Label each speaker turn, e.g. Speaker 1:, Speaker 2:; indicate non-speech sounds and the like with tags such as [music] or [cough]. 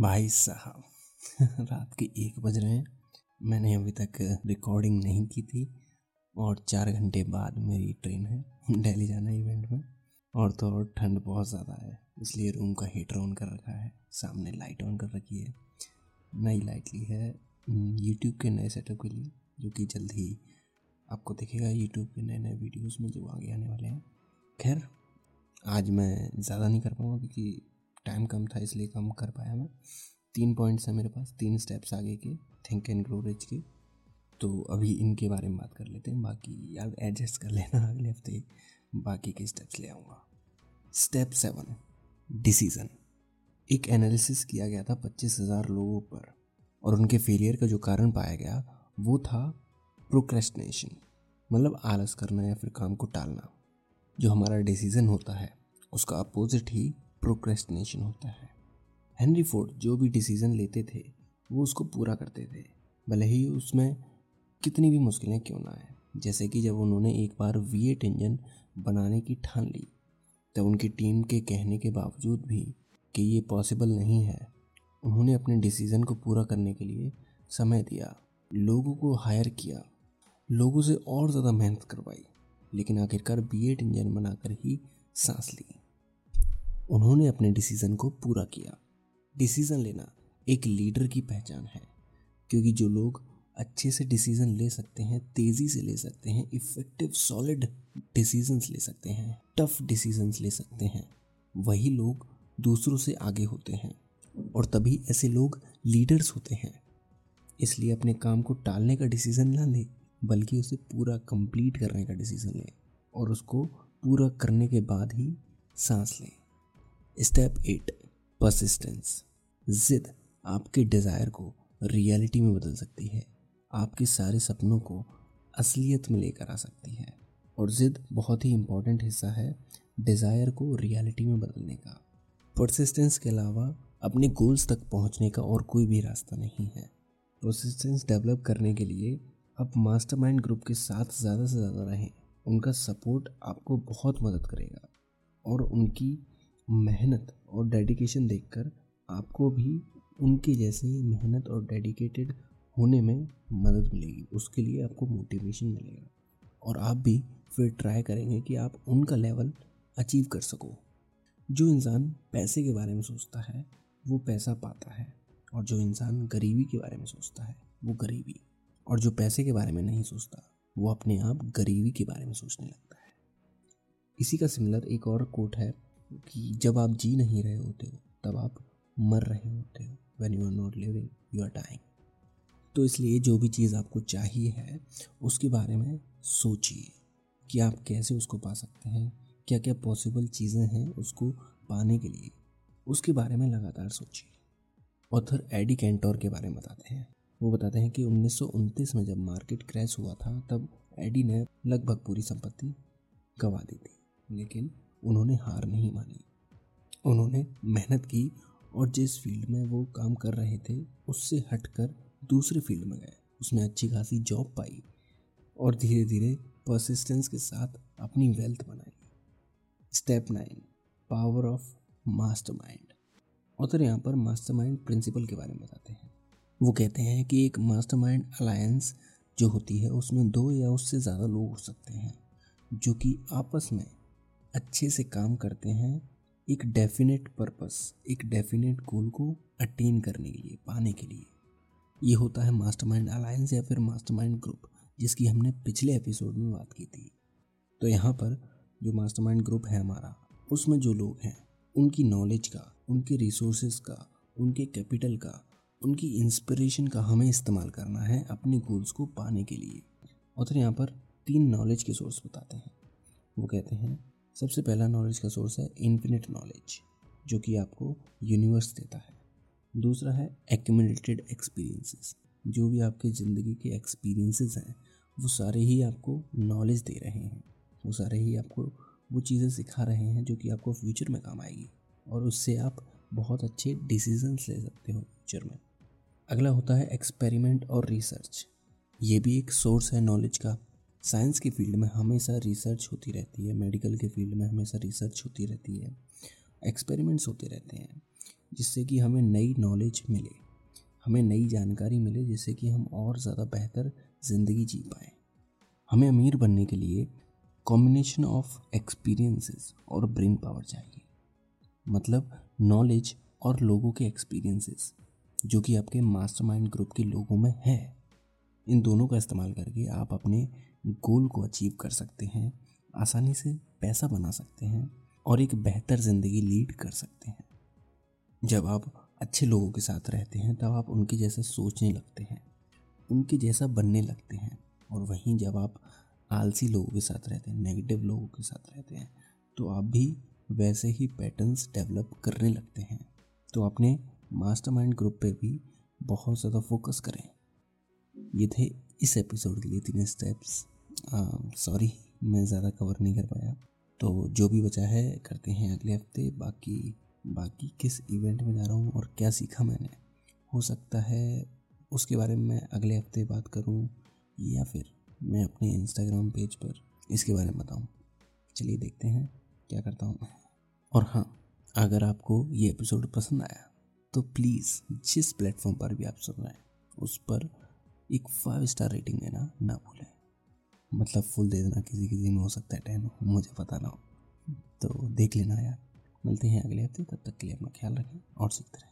Speaker 1: भाई साहब, [laughs] रात के एक बज रहे हैं। मैंने अभी तक रिकॉर्डिंग नहीं की थी और चार घंटे बाद मेरी ट्रेन है, [laughs] दिल्ली जाना है इवेंट में। और तो और ठंड बहुत ज़्यादा है, इसलिए रूम का हीटर ऑन कर रखा है, सामने लाइट ऑन कर रखी है। नई लाइट ली है यूट्यूब के नए सेटअप के लिए, जो कि जल्द ही आपको दिखेगा। यूट्यूब के नए नए वीडियोस में जो आगे आने वाले हैं। खैर, आज मैं ज़्यादा नहीं कर पाऊँगा क्योंकि टाइम कम था, इसलिए कम कर पाया मैं। तीन पॉइंट्स हैं मेरे पास, तीन स्टेप्स आगे के थिंक एंड ग्रो रिच के। तो अभी इनके बारे में बात कर लेते हैं, बाकी यार एडजस्ट कर लेना [laughs] अगले हफ़्ते। बाकी के स्टेप्स ले आऊँगा। स्टेप सेवन डिसीज़न एक एनालिसिस किया गया था पच्चीस हज़ार लोगों पर, और उनके फेलियर का जो कारण पाया गया, वो था प्रोक्रेस्टिनेशन मतलब आलस करना या फिर काम को टालना। जो हमारा डिसीज़न होता है, उसका अपोजिट ही प्रोक्रेस्टिनेशन होता है। हेनरी फोर्ड जो भी डिसीज़न लेते थे, वो उसको पूरा करते थे। भले ही उसमें कितनी भी मुश्किलें क्यों ना आए। जैसे कि जब उन्होंने एक बार वी एट इंजन बनाने की ठान ली, तब उनकी टीम के कहने के बावजूद भी कि ये पॉसिबल नहीं है, उन्होंने अपने डिसीज़न को पूरा करने के लिए समय दिया, लोगों को हायर किया, लोगों से और ज़्यादा मेहनत करवाई, लेकिन आखिरकार बी एड इंजन बनाकर ही सांस ली। उन्होंने अपने डिसीज़न को पूरा किया। डिसीज़न लेना एक लीडर की पहचान है, क्योंकि जो लोग अच्छे से डिसीज़न ले सकते हैं, तेज़ी से ले सकते हैं इफ़ेक्टिव सॉलिड डिसीजंस ले सकते हैं टफ डिसीजंस ले सकते हैं, वही लोग दूसरों से आगे होते हैं और तभी ऐसे लोग लीडर्स होते हैं। इसलिए अपने काम को टालने का डिसीज़न ना ले, बल्कि उसे पूरा कंप्लीट करने का डिसीज़न लें और उसको पूरा करने के बाद ही सांस लें। स्टेप एट परसिस्टेंस जिद आपके डिज़ायर को रियलिटी में बदल सकती है। आपके सारे सपनों को असलियत में लेकर आ सकती है। और ज़िद बहुत ही इंपॉर्टेंट हिस्सा है डिज़ायर को रियलिटी में बदलने का। परसिस्टेंस के अलावा अपने गोल्स तक पहुँचने का और कोई भी रास्ता नहीं है। परसिस्टेंस डेवलप करने के लिए आप मास्टरमाइंड ग्रुप के साथ ज़्यादा से ज़्यादा रहें। उनका सपोर्ट आपको बहुत मदद करेगा। और उनकी मेहनत और डेडिकेशन देखकर आपको भी उनके जैसे ही मेहनत और डेडिकेटेड होने में मदद मिलेगी। उसके लिए आपको मोटिवेशन मिलेगा। और आप भी फिर ट्राई करेंगे कि आप उनका लेवल अचीव कर सको। जो इंसान पैसे के बारे में सोचता है, वो पैसा पाता है। और जो इंसान गरीबी के बारे में सोचता है, वो गरीबी। और जो पैसे के बारे में नहीं सोचता, वो अपने आप गरीबी के बारे में सोचने लगता है। इसी का सिमिलर एक और कोट है। कि जब आप जी नहीं रहे होते हो, तब आप मर रहे होते हो। When you are not living you are dying तो इसलिए जो भी चीज़ आपको चाहिए है, उसके बारे में सोचिए कि आप कैसे उसको पा सकते हैं क्या क्या पॉसिबल चीज़ें हैं उसको पाने के लिए। उसके बारे में लगातार सोचिए। ऑथर एडी कैंटोर के बारे में बताते हैं। वो बताते हैं कि उन्नीस सौ उनतीस में जब मार्केट क्रैश हुआ था, तब एडी ने लगभग पूरी संपत्ति गंवा दी थी। लेकिन उन्होंने हार नहीं मानी। उन्होंने मेहनत की और जिस फ़ील्ड में वो काम कर रहे थे, उससे हटकर दूसरे फ़ील्ड में गए। उसमें अच्छी खासी जॉब पाई और धीरे धीरे परसिस्टेंस के साथ अपनी वेल्थ बनाई। Step nine power of mastermind author यहाँ पर मास्टर माइंड प्रिंसिपल के बारे में बताते हैं। वो कहते हैं कि एक मास्टर माइंड अलायंस जो होती है, उसमें दो या उससे ज़्यादा लोग हो सकते हैं, जो कि आपस में अच्छे से काम करते हैं एक डेफिनेट पर्पस एक डेफिनेट गोल को अटेन करने के लिए, पाने के लिए। ये होता है मास्टरमाइंड अलायंस या फिर मास्टरमाइंड ग्रुप जिसकी हमने पिछले एपिसोड में बात की थी। तो यहाँ पर जो मास्टरमाइंड ग्रुप है हमारा, उसमें जो लोग हैं, उनकी नॉलेज का, उनके रिसोर्सेज का, उनके कैपिटल का, उनकी इंस्पिरेशन का हमें इस्तेमाल करना है अपने गोल्स को पाने के लिए। और फिर यहाँ पर तीन नॉलेज के सोर्स बताते हैं। वो कहते हैं सबसे पहला नॉलेज का सोर्स है इन्फिनिट नॉलेज जो कि आपको यूनिवर्स देता है। दूसरा है एक्यूमुलेटेड एक्सपीरियंसेस जो भी आपके ज़िंदगी के एक्सपीरियंसेस हैं, वो सारे ही आपको नॉलेज दे रहे हैं। वो सारे ही आपको वो चीज़ें सिखा रहे हैं जो कि आपको फ्यूचर में काम आएगी, और उससे आप बहुत अच्छे डिसीजंस ले सकते हो फ्यूचर में। अगला होता है एक्सपेरिमेंट और रिसर्च ये भी एक सोर्स है नॉलेज का। साइंस की फ़ील्ड में हमेशा रिसर्च होती रहती है, मेडिकल के फ़ील्ड में हमेशा रिसर्च होती रहती है, एक्सपेरिमेंट्स होते रहते हैं, जिससे कि हमें नई नॉलेज मिले, हमें नई जानकारी मिले, जिससे कि हम और ज़्यादा बेहतर ज़िंदगी जी पाएँ। हमें अमीर बनने के लिए कॉम्बिनेशन ऑफ़ एक्सपीरियंसेस और ब्रेन पावर चाहिए। मतलब नॉलेज और लोगों के एक्सपीरियंसेस जो कि आपके मास्टरमाइंड ग्रुप के लोगों में है। इन दोनों का इस्तेमाल करके आप अपने गोल को अचीव कर सकते हैं, आसानी से पैसा बना सकते हैं और एक बेहतर ज़िंदगी लीड कर सकते हैं। जब आप अच्छे लोगों के साथ रहते हैं, तब आप उनके जैसा सोचने लगते हैं, उनके जैसा बनने लगते हैं और वहीं जब आप आलसी लोगों के साथ रहते हैं नेगेटिव लोगों के साथ रहते हैं तो आप भी वैसे ही पैटर्न्स डेवलप करने लगते हैं। तो अपने मास्टरमाइंड ग्रुप पे भी बहुत ज़्यादा फोकस करें। ये थे इस एपिसोड के लिए तीन स्टेप्स सॉरी मैं ज़्यादा कवर नहीं कर पाया। तो जो भी बचा है, करते हैं अगले हफ़्ते। बाकी बाकी किस इवेंट में जा रहा हूँ और क्या सीखा मैंने, हो सकता है उसके बारे में मैं अगले हफ़्ते बात करूँ या फिर मैं अपने इंस्टाग्राम पेज पर इसके बारे में बताऊँ। चलिए देखते हैं क्या करता हूँ। मैं और हाँ अगर आपको ये एपिसोड पसंद आया तो प्लीज़ जिस प्लेटफॉर्म पर भी आप सुन रहे हैं, उस पर एक फाइव स्टार रेटिंग देना ना भूलें। मतलब फुल दे देना, किसी किसी में हो सकता है टेन मुझे पता ना हो। तो देख लेना यार, मिलते हैं अगले हफ़्ते, तब तक के लिए अपना ख्याल रखें और सीखते रहें।